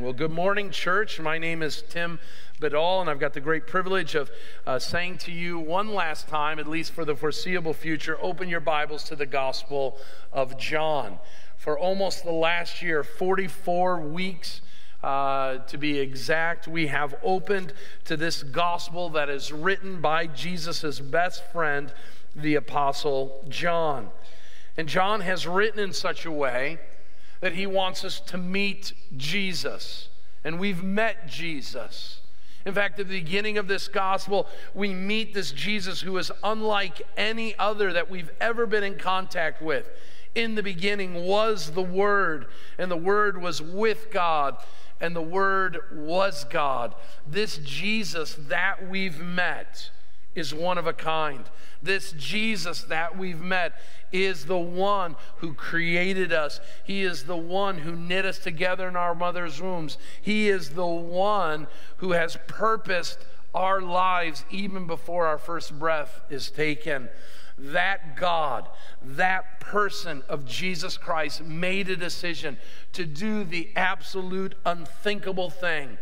Amen. Well, good morning, church. My name is Tim Badal, and I've got the great privilege of uh, saying to you one last time, at least for the foreseeable future, open your Bibles to the Gospel of John. For almost the last year, 44 weeks, uh, to be exact, we have opened to this gospel that is written by Jesus' best friend, the Apostle John. And John has written in such a way that he wants us to meet Jesus. And we've met Jesus. In fact, at the beginning of this gospel, we meet this Jesus who is unlike any other that we've ever been in contact with. In the beginning was the Word, and the Word was with God, and the Word was God. This Jesus that we've met is one of a kind. This Jesus that we've met is the one who created us. He is the one who knit us together in our mother's wombs. He is the one who has purposed our lives even before our first breath is taken. That God, that person of Jesus Christ made a decision to do the absolute unthinkable thing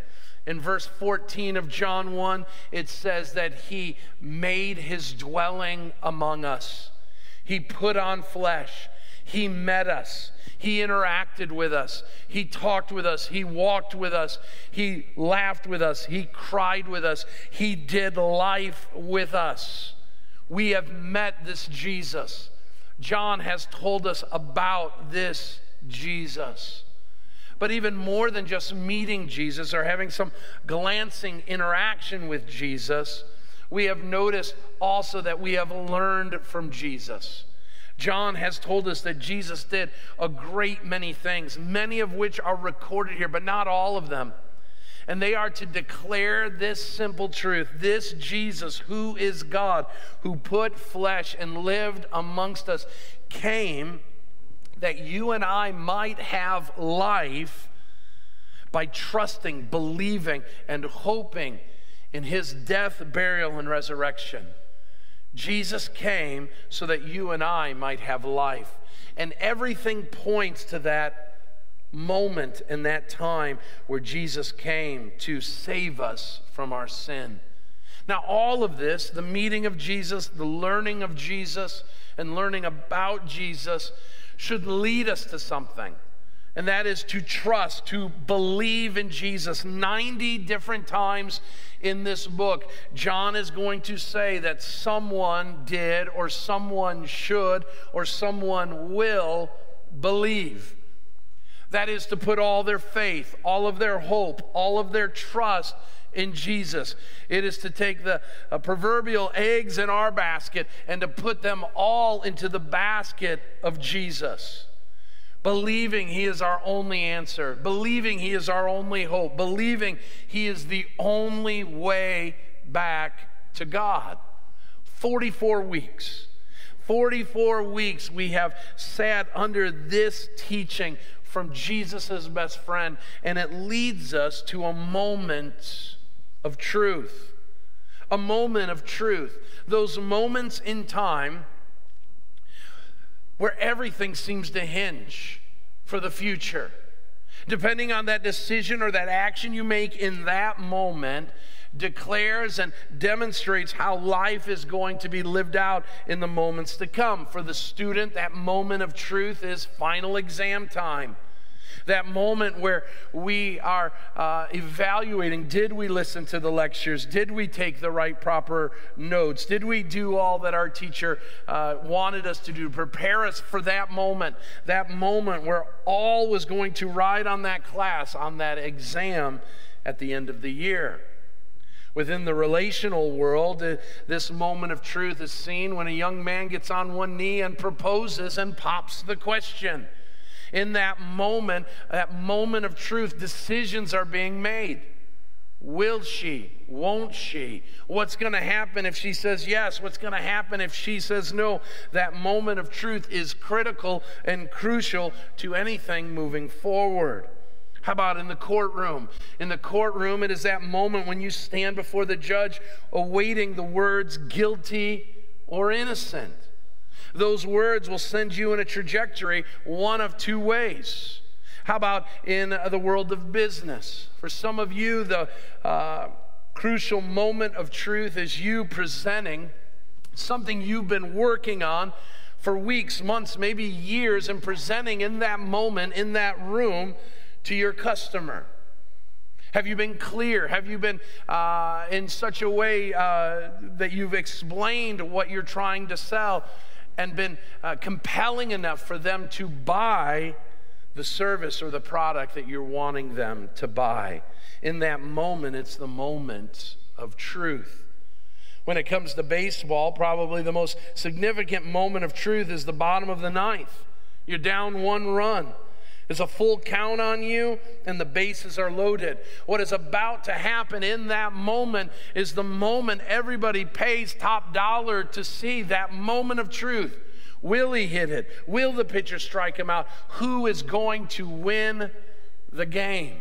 in verse 14 of John 1, it says that he made his dwelling among us. He put on flesh. He met us. He interacted with us. He talked with us. He walked with us. He laughed with us. He cried with us. He did life with us. We have met this Jesus. John has told us about this Jesus. But even more than just meeting Jesus or having some glancing interaction with Jesus, we have noticed also that we have learned from Jesus. John has told us that Jesus did a great many things, many of which are recorded here, but not all of them. And they are to declare this simple truth this Jesus, who is God, who put flesh and lived amongst us, came that you and I might have life by trusting, believing, and hoping in his death, burial, and resurrection. Jesus came so that you and I might have life. And everything points to that moment and that time where Jesus came to save us from our sin. Now, all of this, the meeting of Jesus, the learning of Jesus, and learning about Jesus, should lead us to something. And that is to trust, to believe in Jesus. 90 different times in this book, John is going to say that someone did, or someone should, or someone will believe. That is to put all their faith, all of their hope, all of their trust in Jesus. It is to take the uh, proverbial eggs in our basket and to put them all into the basket of Jesus. Believing He is our only answer, believing He is our only hope, believing He is the only way back to God. 44 weeks. 44 weeks we have sat under this teaching from Jesus' best friend, and it leads us to a moment of truth. A moment of truth. Those moments in time where everything seems to hinge for the future. Depending on that decision or that action you make in that moment, declares and demonstrates how life is going to be lived out in the moments to come. For the student, that moment of truth is final exam time that moment where we are uh, evaluating did we listen to the lectures? Did we take the right, proper notes? Did we do all that our teacher uh, wanted us to do? Prepare us for that moment, that moment where all was going to ride on that class, on that exam at the end of the year. Within the relational world, uh, this moment of truth is seen when a young man gets on one knee and proposes and pops the question in that moment, that moment of truth, decisions are being made. Will she? Won't she? What's going to happen if she says yes? What's going to happen if she says no? That moment of truth is critical and crucial to anything moving forward. How about in the courtroom? In the courtroom, it is that moment when you stand before the judge awaiting the words guilty or innocent. Those words will send you in a trajectory one of two ways. How about in the world of business? For some of you, the uh, crucial moment of truth is you presenting something you've been working on for weeks, months, maybe years, and presenting in that moment, in that room, to your customer. Have you been clear? Have you been uh, in such a way uh, that you've explained what you're trying to sell and been uh, compelling enough for them to buy the service or the product that you're wanting them to buy? In that moment, it's the moment of truth. When it comes to baseball, probably the most significant moment of truth is the bottom of the ninth. You're down one run. There's a full count on you, and the bases are loaded. What is about to happen in that moment is the moment everybody pays top dollar to see that moment of truth. Will he hit it? Will the pitcher strike him out? Who is going to win the game?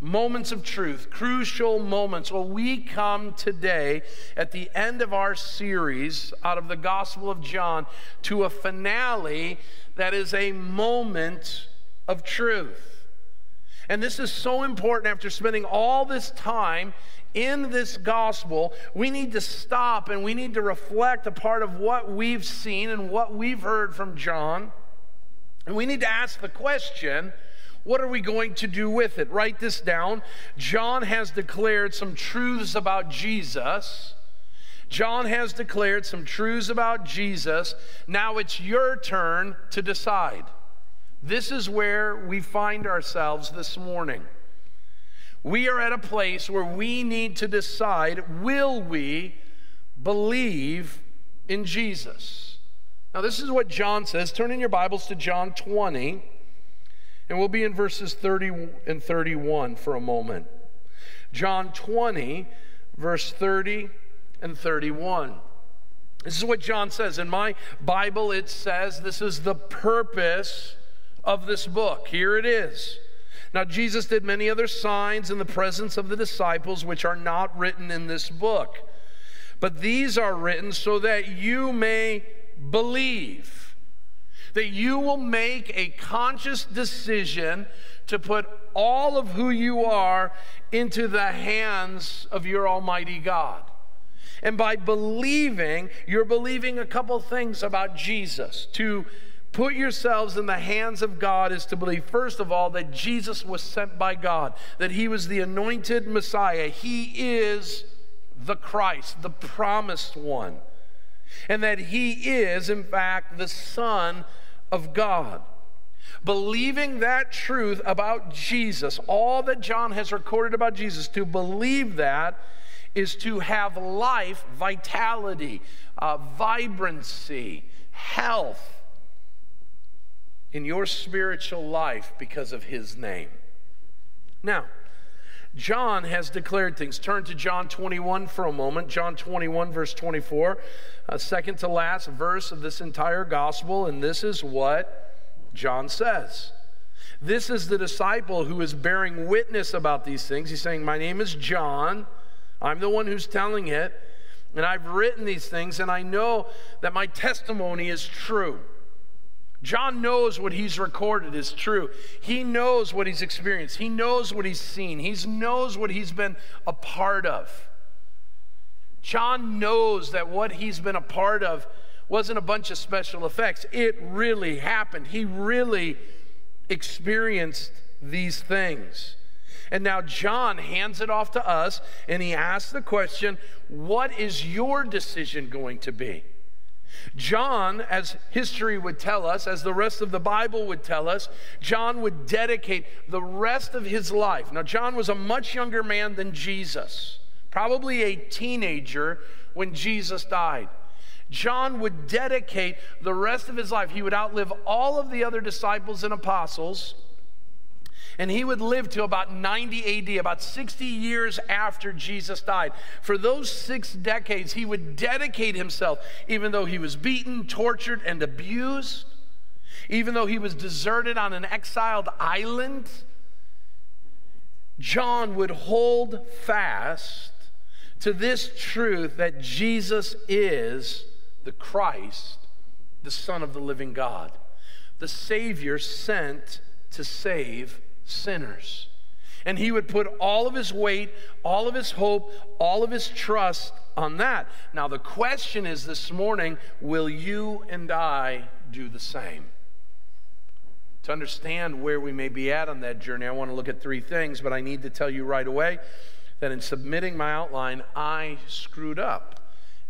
Moments of truth, crucial moments. Well, we come today at the end of our series out of the Gospel of John to a finale that is a moment of truth. And this is so important after spending all this time in this gospel, we need to stop and we need to reflect a part of what we've seen and what we've heard from John. And we need to ask the question what are we going to do with it? Write this down. John has declared some truths about Jesus. John has declared some truths about Jesus. Now it's your turn to decide. This is where we find ourselves this morning. We are at a place where we need to decide will we believe in Jesus? Now, this is what John says. Turn in your Bibles to John 20, and we'll be in verses 30 and 31 for a moment. John 20, verse 30 and 31. This is what John says. In my Bible, it says this is the purpose of this book. Here it is. Now, Jesus did many other signs in the presence of the disciples, which are not written in this book. But these are written so that you may believe, that you will make a conscious decision to put all of who you are into the hands of your Almighty God. And by believing, you're believing a couple things about Jesus to put yourselves in the hands of God is to believe, first of all, that Jesus was sent by God, that he was the anointed Messiah. He is the Christ, the promised one, and that he is, in fact, the Son of God. Believing that truth about Jesus, all that John has recorded about Jesus, to believe that is to have life, vitality, uh, vibrancy, health in your spiritual life because of his name. Now, John has declared things. Turn to John 21 for a moment. John 21, verse 24, uh, second to last verse of this entire gospel, and this is what John says. This is the disciple who is bearing witness about these things. He's saying, My name is John. I'm the one who's telling it. And I've written these things, and I know that my testimony is true. John knows what he's recorded is true. He knows what he's experienced. He knows what he's seen. He knows what he's been a part of. John knows that what he's been a part of wasn't a bunch of special effects. It really happened. He really experienced these things. And now John hands it off to us and he asks the question what is your decision going to be? John, as history would tell us, as the rest of the Bible would tell us, John would dedicate the rest of his life. Now, John was a much younger man than Jesus, probably a teenager when Jesus died. John would dedicate the rest of his life. He would outlive all of the other disciples and apostles and he would live to about 90 AD, about 60 years after Jesus died. For those six decades, he would dedicate himself, even though he was beaten, tortured, and abused, even though he was deserted on an exiled island. John would hold fast to this truth that Jesus is the Christ, the Son of the living God, the Savior sent to save sinners. And he would put all of his weight, all of his hope, all of his trust on that. Now, the question is this morning will you and I do the same? To understand where we may be at on that journey, I want to look at three things, but I need to tell you right away that in submitting my outline, I screwed up.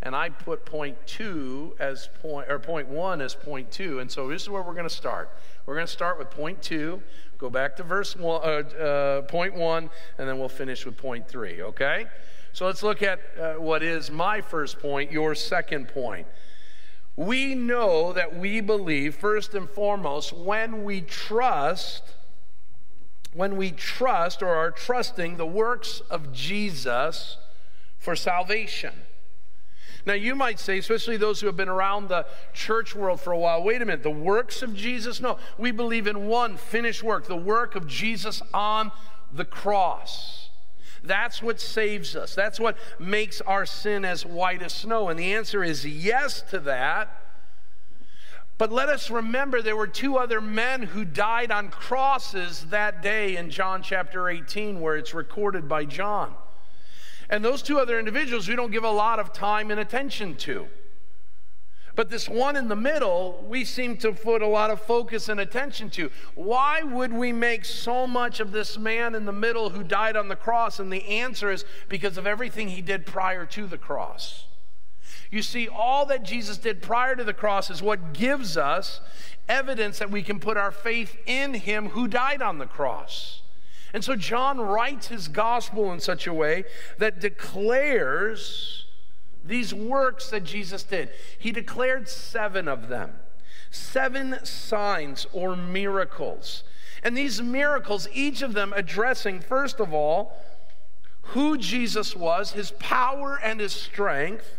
And I put point two as point, or point one as point two. And so this is where we're going to start. We're going to start with point two, go back to verse one, uh, uh, point one, and then we'll finish with point three, okay? So let's look at uh, what is my first point, your second point we know that we believe, first and foremost, when we trust, when we trust or are trusting the works of Jesus for salvation. Now, you might say, especially those who have been around the church world for a while, wait a minute, the works of Jesus? No, we believe in one finished work, the work of Jesus on the cross. That's what saves us. That's what makes our sin as white as snow. And the answer is yes to that. But let us remember there were two other men who died on crosses that day in John chapter 18, where it's recorded by John. And those two other individuals we don't give a lot of time and attention to. But this one in the middle, we seem to put a lot of focus and attention to. Why would we make so much of this man in the middle who died on the cross? And the answer is because of everything he did prior to the cross. You see, all that Jesus did prior to the cross is what gives us evidence that we can put our faith in him who died on the cross. And so John writes his gospel in such a way that declares these works that Jesus did. He declared seven of them, seven signs or miracles. And these miracles, each of them addressing, first of all, who Jesus was, his power and his strength,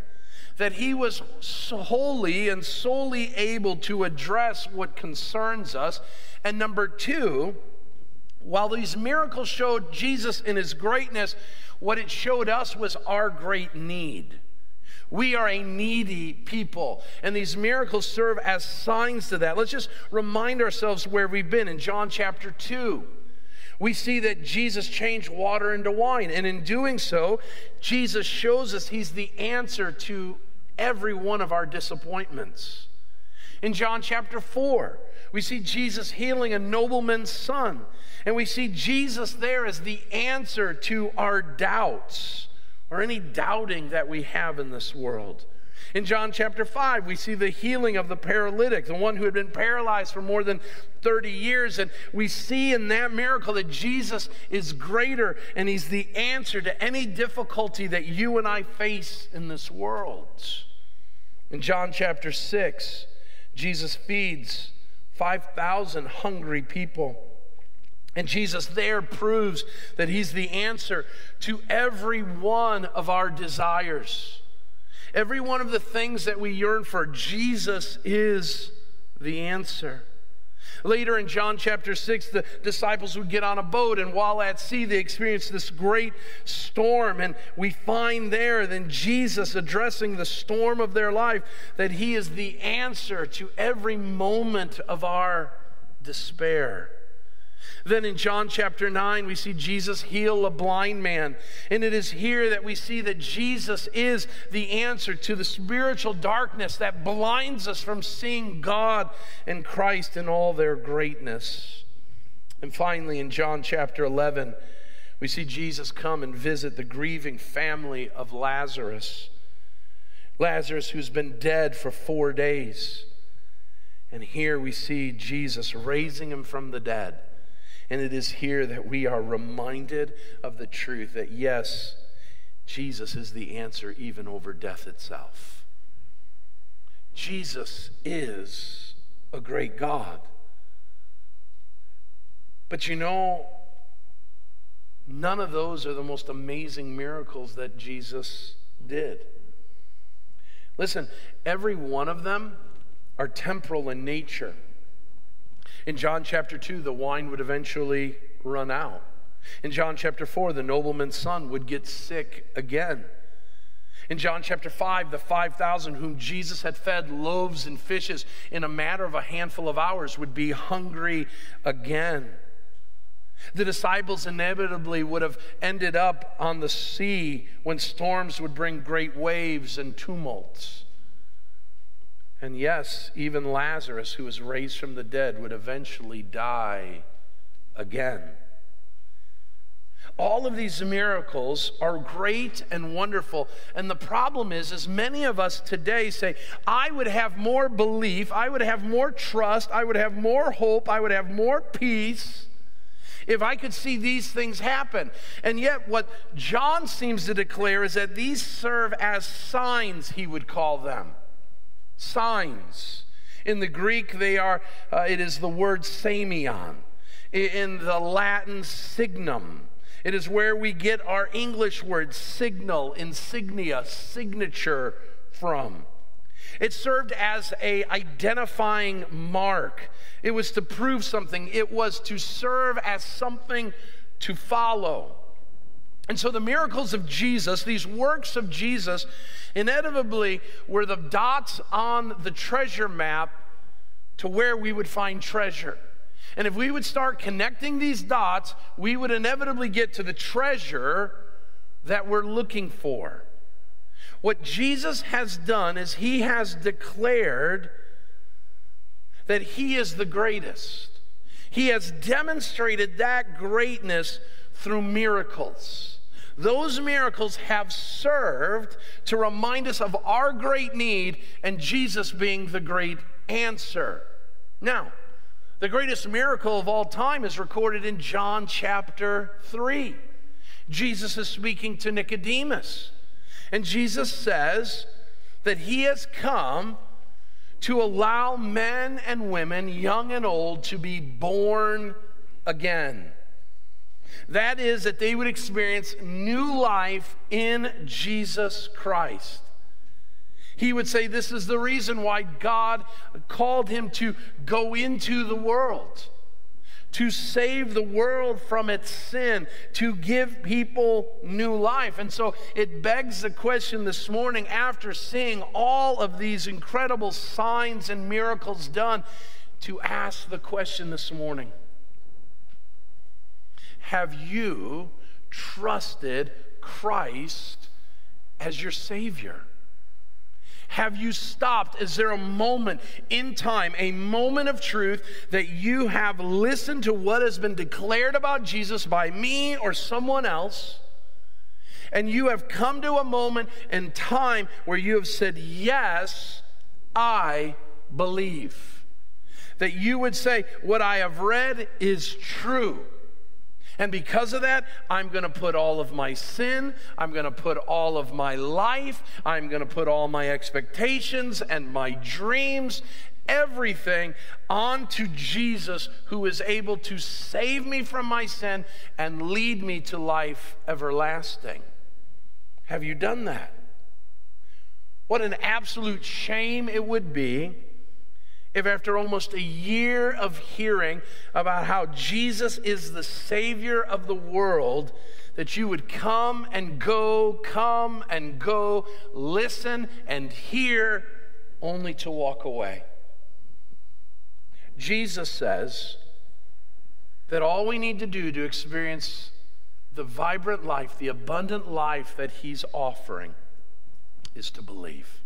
that he was wholly and solely able to address what concerns us. And number two, while these miracles showed Jesus in his greatness, what it showed us was our great need. We are a needy people, and these miracles serve as signs to that. Let's just remind ourselves where we've been in John chapter 2. We see that Jesus changed water into wine, and in doing so, Jesus shows us he's the answer to every one of our disappointments. In John chapter 4, we see Jesus healing a nobleman's son, and we see Jesus there as the answer to our doubts or any doubting that we have in this world. In John chapter 5, we see the healing of the paralytic, the one who had been paralyzed for more than 30 years. And we see in that miracle that Jesus is greater and he's the answer to any difficulty that you and I face in this world. In John chapter 6, Jesus feeds 5,000 hungry people. And Jesus there proves that He's the answer to every one of our desires. Every one of the things that we yearn for, Jesus is the answer. Later in John chapter 6, the disciples would get on a boat, and while at sea, they experienced this great storm. And we find there, then Jesus addressing the storm of their life, that He is the answer to every moment of our despair. Then in John chapter 9, we see Jesus heal a blind man. And it is here that we see that Jesus is the answer to the spiritual darkness that blinds us from seeing God and Christ in all their greatness. And finally, in John chapter 11, we see Jesus come and visit the grieving family of Lazarus. Lazarus, who's been dead for four days. And here we see Jesus raising him from the dead. And it is here that we are reminded of the truth that, yes, Jesus is the answer even over death itself. Jesus is a great God. But you know, none of those are the most amazing miracles that Jesus did. Listen, every one of them are temporal in nature. In John chapter 2, the wine would eventually run out. In John chapter 4, the nobleman's son would get sick again. In John chapter 5, the 5,000 whom Jesus had fed loaves and fishes in a matter of a handful of hours would be hungry again. The disciples inevitably would have ended up on the sea when storms would bring great waves and tumults. And yes, even Lazarus, who was raised from the dead, would eventually die again. All of these miracles are great and wonderful. And the problem is, as many of us today say, I would have more belief, I would have more trust, I would have more hope, I would have more peace if I could see these things happen. And yet, what John seems to declare is that these serve as signs, he would call them. Signs. In the Greek, they are, uh, it is the word semeion. In the Latin, signum. It is where we get our English word signal, insignia, signature from. It served as a identifying mark. It was to prove something. It was to serve as something to follow. And so the miracles of Jesus, these works of Jesus, inevitably were the dots on the treasure map to where we would find treasure. And if we would start connecting these dots, we would inevitably get to the treasure that we're looking for. What Jesus has done is he has declared that he is the greatest. He has demonstrated that greatness through miracles. Those miracles have served to remind us of our great need and Jesus being the great answer. Now, the greatest miracle of all time is recorded in John chapter 3. Jesus is speaking to Nicodemus. And Jesus says that he has come to allow men and women, young and old, to be born again. That is, that they would experience new life in Jesus Christ. He would say, This is the reason why God called him to go into the world to save the world from its sin, to give people new life. And so it begs the question this morning after seeing all of these incredible signs and miracles done, to ask the question this morning Have you trusted Christ as your Savior? Have you stopped? Is there a moment in time, a moment of truth that you have listened to what has been declared about Jesus by me or someone else? And you have come to a moment in time where you have said, Yes, I believe. That you would say, What I have read is true. And because of that, I'm going to put all of my sin, I'm going to put all of my life, I'm going to put all my expectations and my dreams, everything onto Jesus, who is able to save me from my sin and lead me to life everlasting. Have you done that? What an absolute shame it would be if after almost a year of hearing about how Jesus is the Savior of the world, that you would come and go, come and go, listen and hear, only to walk away. Jesus says that all we need to do to experience the vibrant life, the abundant life that He's offering, is to believe.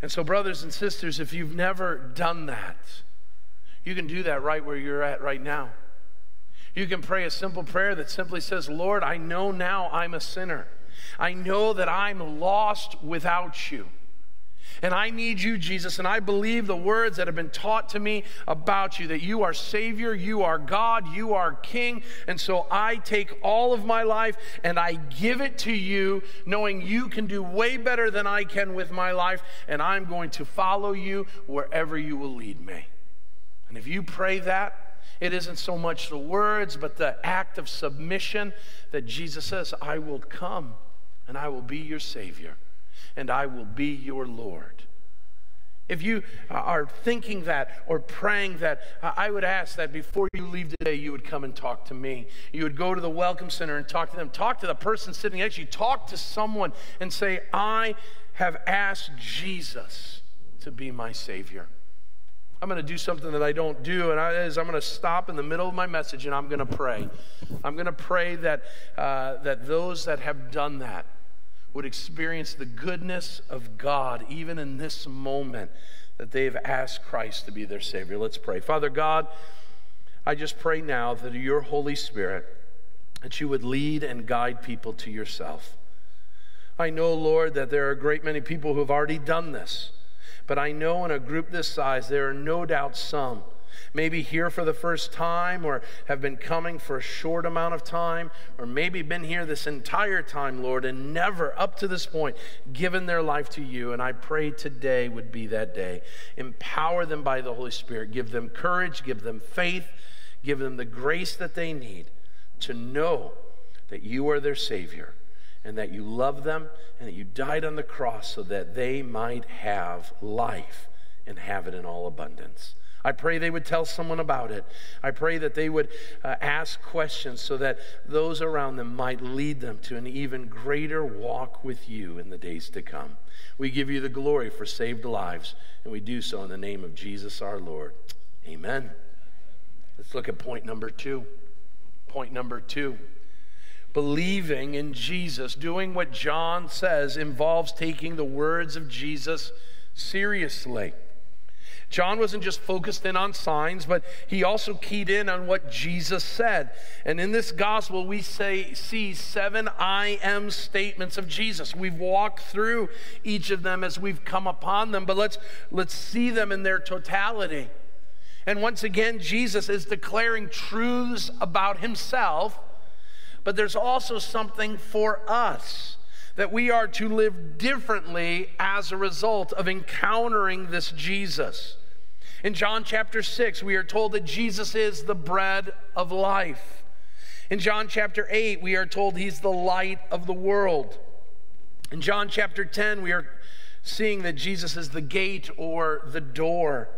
And so, brothers and sisters, if you've never done that, you can do that right where you're at right now. You can pray a simple prayer that simply says, Lord, I know now I'm a sinner. I know that I'm lost without you. And I need you, Jesus, and I believe the words that have been taught to me about you that you are Savior, you are God, you are King. And so I take all of my life and I give it to you, knowing you can do way better than I can with my life, and I'm going to follow you wherever you will lead me. And if you pray that, it isn't so much the words, but the act of submission that Jesus says, I will come and I will be your Savior and I will be your Lord. If you are thinking that or praying that, I would ask that before you leave today, you would come and talk to me. You would go to the Welcome Center and talk to them. Talk to the person sitting next to you. Talk to someone and say, I have asked Jesus to be my Savior. I'm going to do something that I don't do, and I, is I'm going to stop in the middle of my message and I'm going to pray. I'm going to pray that, uh, that those that have done that, would experience the goodness of God even in this moment that they've asked Christ to be their Savior. Let's pray. Father God, I just pray now that your Holy Spirit, that you would lead and guide people to yourself. I know, Lord, that there are a great many people who have already done this, but I know in a group this size, there are no doubt some maybe here for the first time or have been coming for a short amount of time or maybe been here this entire time, Lord, and never up to this point given their life to you. And I pray today would be that day. Empower them by the Holy Spirit. Give them courage, give them faith, give them the grace that they need to know that you are their Savior and that you love them and that you died on the cross so that they might have life and have it in all abundance. I pray they would tell someone about it. I pray that they would uh, ask questions so that those around them might lead them to an even greater walk with you in the days to come. We give you the glory for saved lives, and we do so in the name of Jesus our Lord. Amen. Let's look at point number two. Point number two. Believing in Jesus, doing what John says, involves taking the words of Jesus seriously. John wasn't just focused in on signs, but he also keyed in on what Jesus said. And in this gospel, we say, see seven I am statements of Jesus. We've walked through each of them as we've come upon them, but let's, let's see them in their totality. And once again, Jesus is declaring truths about himself, but there's also something for us that we are to live differently as a result of encountering this Jesus. In John chapter 6, we are told that Jesus is the bread of life. In John chapter 8, we are told he's the light of the world. In John chapter 10, we are seeing that Jesus is the gate or the door.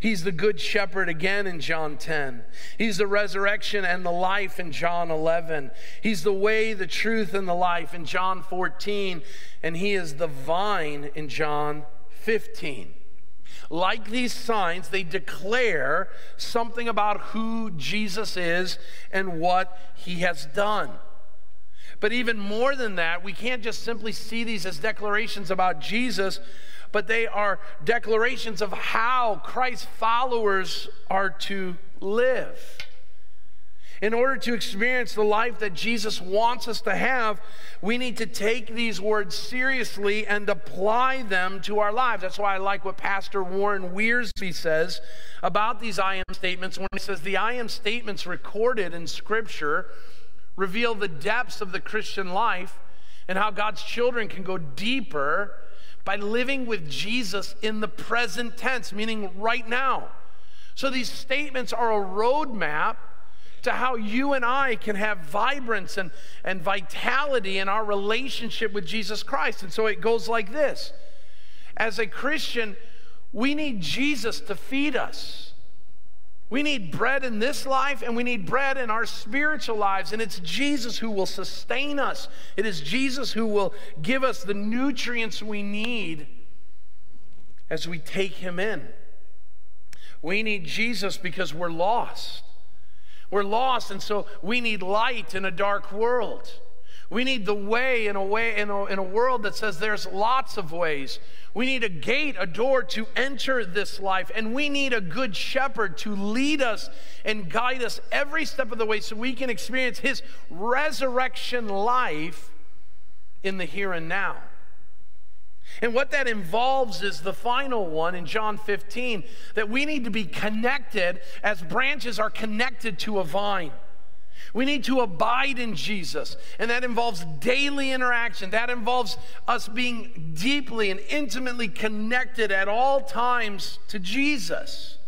He's the good shepherd again in John 10. He's the resurrection and the life in John 11. He's the way, the truth, and the life in John 14. And he is the vine in John 15. Like these signs, they declare something about who Jesus is and what he has done. But even more than that, we can't just simply see these as declarations about Jesus, but they are declarations of how Christ's followers are to live. In order to experience the life that Jesus wants us to have, we need to take these words seriously and apply them to our lives. That's why I like what Pastor Warren Wiersbe says about these I am statements when he says the I am statements recorded in Scripture reveal the depths of the Christian life and how God's children can go deeper by living with Jesus in the present tense, meaning right now. So these statements are a roadmap to how you and I can have vibrance and, and vitality in our relationship with Jesus Christ. And so it goes like this As a Christian, we need Jesus to feed us. We need bread in this life and we need bread in our spiritual lives. And it's Jesus who will sustain us. It is Jesus who will give us the nutrients we need as we take Him in. We need Jesus because we're lost. We're lost, and so we need light in a dark world. We need the way in a way in a, in a world that says there's lots of ways. We need a gate, a door to enter this life, and we need a good shepherd to lead us and guide us every step of the way so we can experience his resurrection life in the here and now. And what that involves is the final one in John 15 that we need to be connected as branches are connected to a vine. We need to abide in Jesus, and that involves daily interaction. That involves us being deeply and intimately connected at all times to Jesus.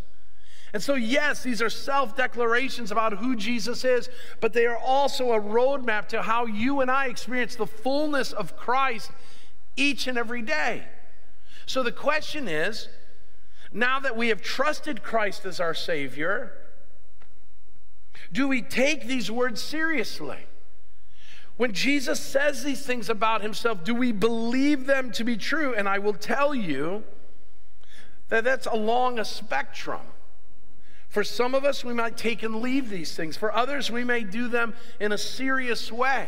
And so, yes, these are self declarations about who Jesus is, but they are also a roadmap to how you and I experience the fullness of Christ each and every day. So the question is now that we have trusted Christ as our Savior, do we take these words seriously? When Jesus says these things about himself, do we believe them to be true? And I will tell you that that's along a spectrum. For some of us, we might take and leave these things. For others, we may do them in a serious way.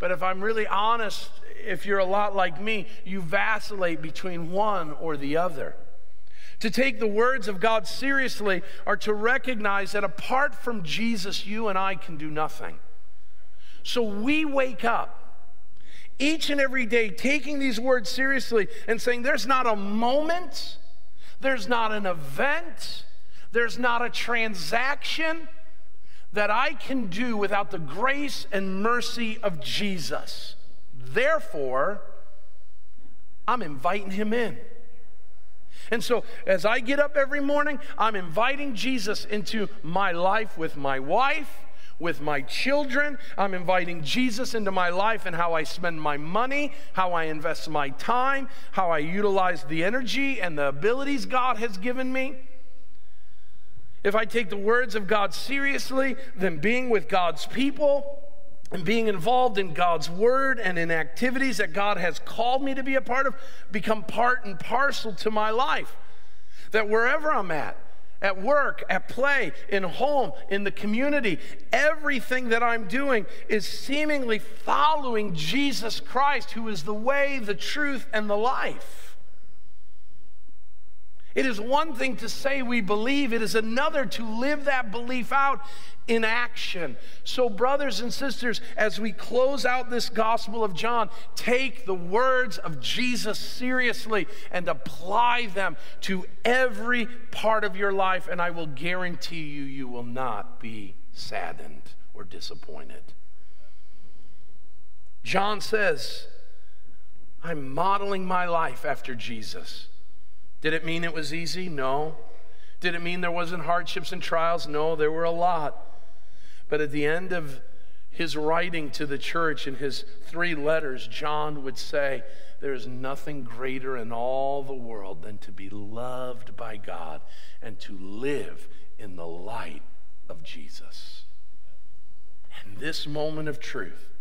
But if I'm really honest, if you're a lot like me, you vacillate between one or the other. To take the words of God seriously are to recognize that apart from Jesus, you and I can do nothing. So we wake up each and every day taking these words seriously and saying, There's not a moment, there's not an event, there's not a transaction that I can do without the grace and mercy of Jesus. Therefore, I'm inviting him in. And so, as I get up every morning, I'm inviting Jesus into my life with my wife, with my children. I'm inviting Jesus into my life and how I spend my money, how I invest my time, how I utilize the energy and the abilities God has given me. If I take the words of God seriously, then being with God's people and being involved in God's word and in activities that God has called me to be a part of become part and parcel to my life. That wherever I'm at, at work, at play, in home, in the community. Everything that I'm doing is seemingly following Jesus Christ, who is the way, the truth, and the life. It is one thing to say we believe, it is another to live that belief out in action. So, brothers and sisters, as we close out this Gospel of John, take the words of Jesus seriously and apply them to every part of your life, and I will guarantee you, you will not be saddened or disappointed. John says, I'm modeling my life after Jesus. Did it mean it was easy? No. Did it mean there wasn't hardships and trials? No, there were a lot. But at the end of his writing to the church in his three letters, John would say, There is nothing greater in all the world than to be loved by God and to live in the light of Jesus. And this moment of truth,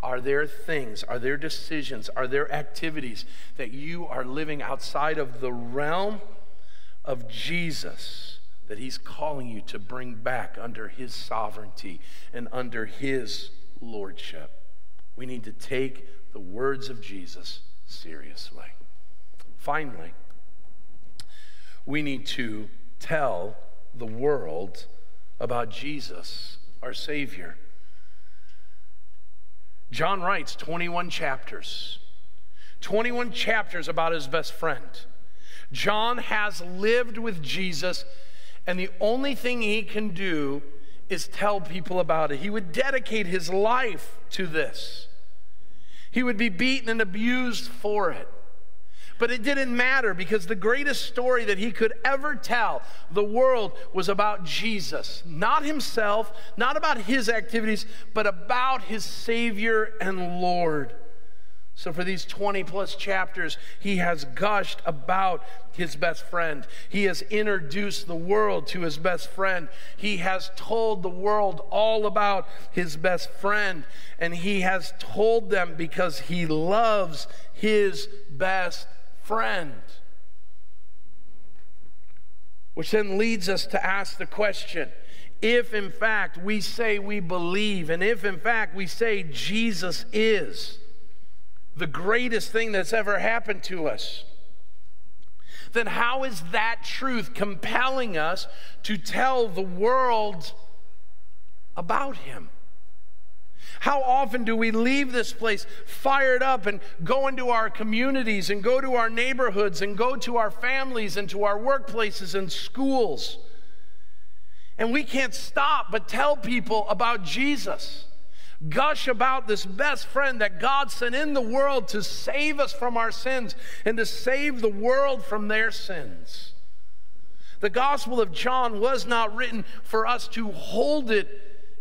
are there things, are there decisions, are there activities that you are living outside of the realm of Jesus? that He's calling you to bring back under His sovereignty and under His lordship. We need to take the words of Jesus seriously. Finally, we need to tell the world about Jesus, our Savior. John writes 21 chapters, 21 chapters about his best friend. John has lived with Jesus and the only thing he can do is tell people about it. He would dedicate his life to this. He would be beaten and abused for it. But it didn't matter because the greatest story that he could ever tell the world was about Jesus. Not himself, not about his activities, but about his Savior and Lord. So, for these 20 plus chapters, he has gushed about his best friend. He has introduced the world to his best friend. He has told the world all about his best friend. And he has told them because he loves his best friend. Which then leads us to ask the question if in fact we say we believe, and if in fact we say Jesus is the greatest thing that's ever happened to us, then how is that truth compelling us to tell the world about Him? How often do we leave this place fired up and go into our communities and go to our neighborhoods and go to our families and to our workplaces and schools? And we can't stop but tell people about Jesus gush about this best friend that God sent in the world to save us from our sins and to save the world from their sins. The Gospel of John was not written for us to hold it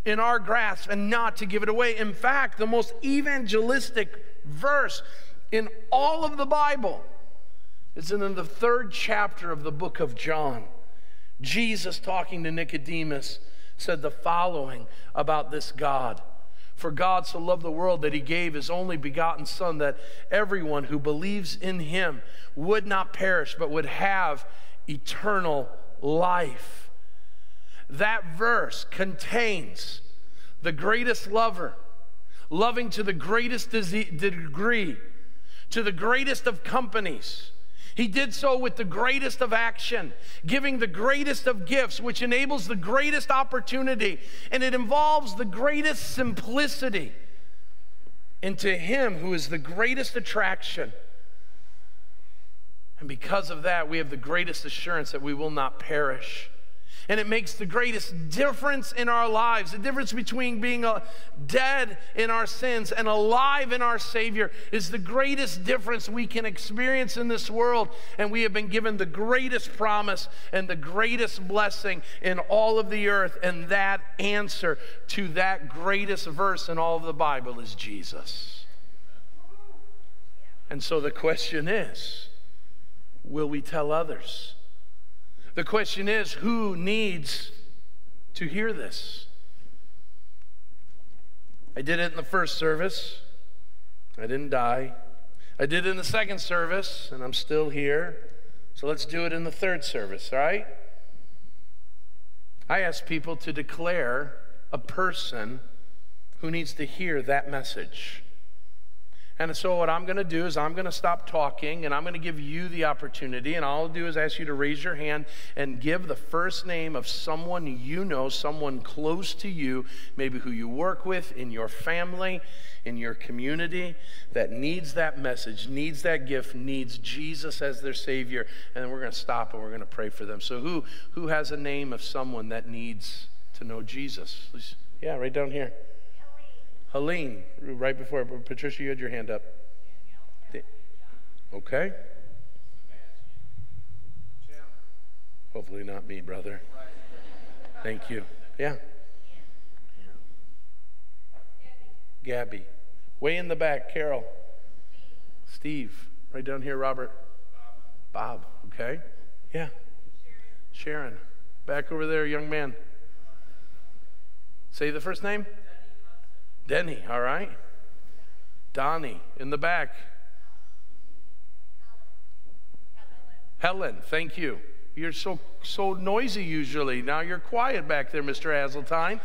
in our grasp and not to give it away. In fact, the most evangelistic verse in all of the Bible is in the third chapter of the book of John. Jesus, talking to Nicodemus, said the following about this God. For God so loved the world that he gave his only begotten Son, that everyone who believes in him would not perish, but would have eternal life. That verse contains the greatest lover, loving to the greatest degree, to the greatest of companies he did so with the greatest of action, giving the greatest of gifts, which enables the greatest opportunity, and it involves the greatest simplicity. into Him who is the greatest attraction. And because of that, we have the greatest assurance that we will not perish and it makes the greatest difference in our lives. The difference between being dead in our sins and alive in our Savior is the greatest difference we can experience in this world. And we have been given the greatest promise and the greatest blessing in all of the earth. And that answer to that greatest verse in all of the Bible is Jesus. And so the question is will we tell others? The question is who needs to hear this? I did it in the first service. I didn't die. I did it in the second service, and I'm still here. So let's do it in the third service, all right? I ask people to declare a person who needs to hear that message. And so, what I'm going to do is, I'm going to stop talking and I'm going to give you the opportunity. And all I'll do is ask you to raise your hand and give the first name of someone you know, someone close to you, maybe who you work with, in your family, in your community, that needs that message, needs that gift, needs Jesus as their Savior. And then we're going to stop and we're going to pray for them. So, who, who has a name of someone that needs to know Jesus? Yeah, right down here. Helene, right before Patricia, you had your hand up. Okay. Hopefully not me, brother. Thank you. Yeah. Gabby. Way in the back, Carol. Steve. Right down here, Robert. Bob. Okay. Yeah. Sharon. Back over there, young man. Say the first name. Denny, all right? Donnie in the back. Helen, thank you. You're so so noisy usually. Now you're quiet back there, Mr. Hazeltine.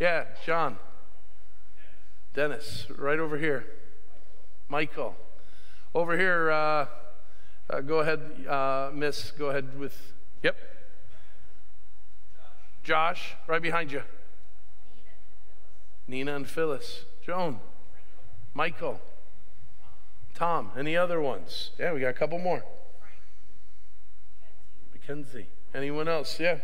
Yeah, John. Dennis, right over here. Michael. Over here, uh, uh, go ahead, uh, Miss. Go ahead with, yep. Josh, right behind you. Nina and Phyllis, Joan, Michael, Tom, any other ones? Yeah, we got a couple more. Mackenzie. Anyone else? Yeah.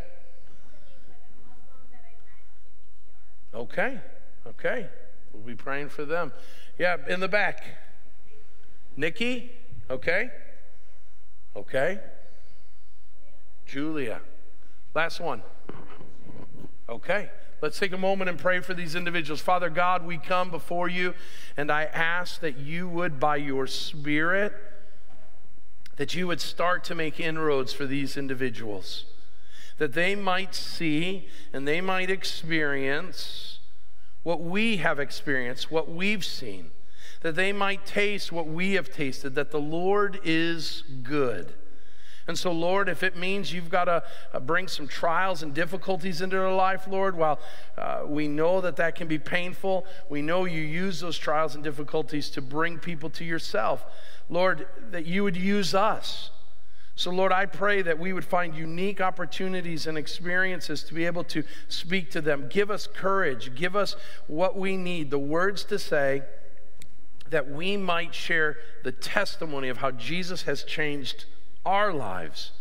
Okay, okay. We'll be praying for them. Yeah, in the back. Nikki? Okay. Okay. Julia. Last one. Okay. Let's take a moment and pray for these individuals. Father God, we come before you and I ask that you would, by your Spirit, that you would start to make inroads for these individuals, that they might see and they might experience what we have experienced, what we've seen, that they might taste what we have tasted, that the Lord is good and so, Lord, if it means you've got to uh, bring some trials and difficulties into their life, Lord, while uh, we know that that can be painful, we know you use those trials and difficulties to bring people to yourself. Lord, that you would use us. So, Lord, I pray that we would find unique opportunities and experiences to be able to speak to them. Give us courage. Give us what we need, the words to say, that we might share the testimony of how Jesus has changed our lives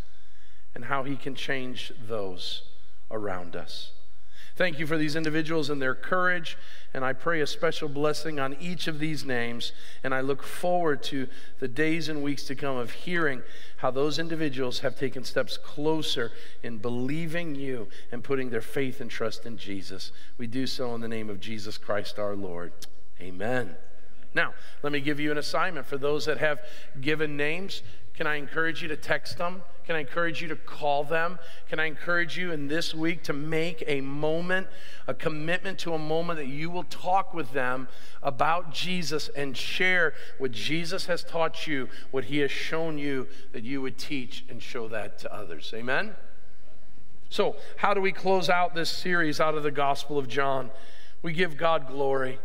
and how He can change those around us. Thank you for these individuals and their courage, and I pray a special blessing on each of these names. And I look forward to the days and weeks to come of hearing how those individuals have taken steps closer in believing you and putting their faith and trust in Jesus. We do so in the name of Jesus Christ our Lord. Amen. Now, let me give you an assignment for those that have given names. Can I encourage you to text them? Can I encourage you to call them? Can I encourage you in this week to make a moment, a commitment to a moment that you will talk with them about Jesus and share what Jesus has taught you, what he has shown you, that you would teach and show that to others? Amen? So, how do we close out this series out of the Gospel of John? We give God glory.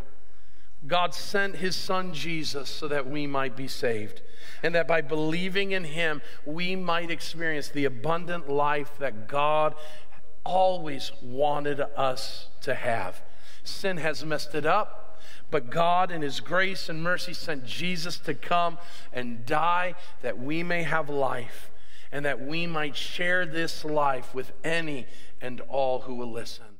God sent his son Jesus so that we might be saved, and that by believing in him, we might experience the abundant life that God always wanted us to have. Sin has messed it up, but God, in his grace and mercy, sent Jesus to come and die that we may have life and that we might share this life with any and all who will listen.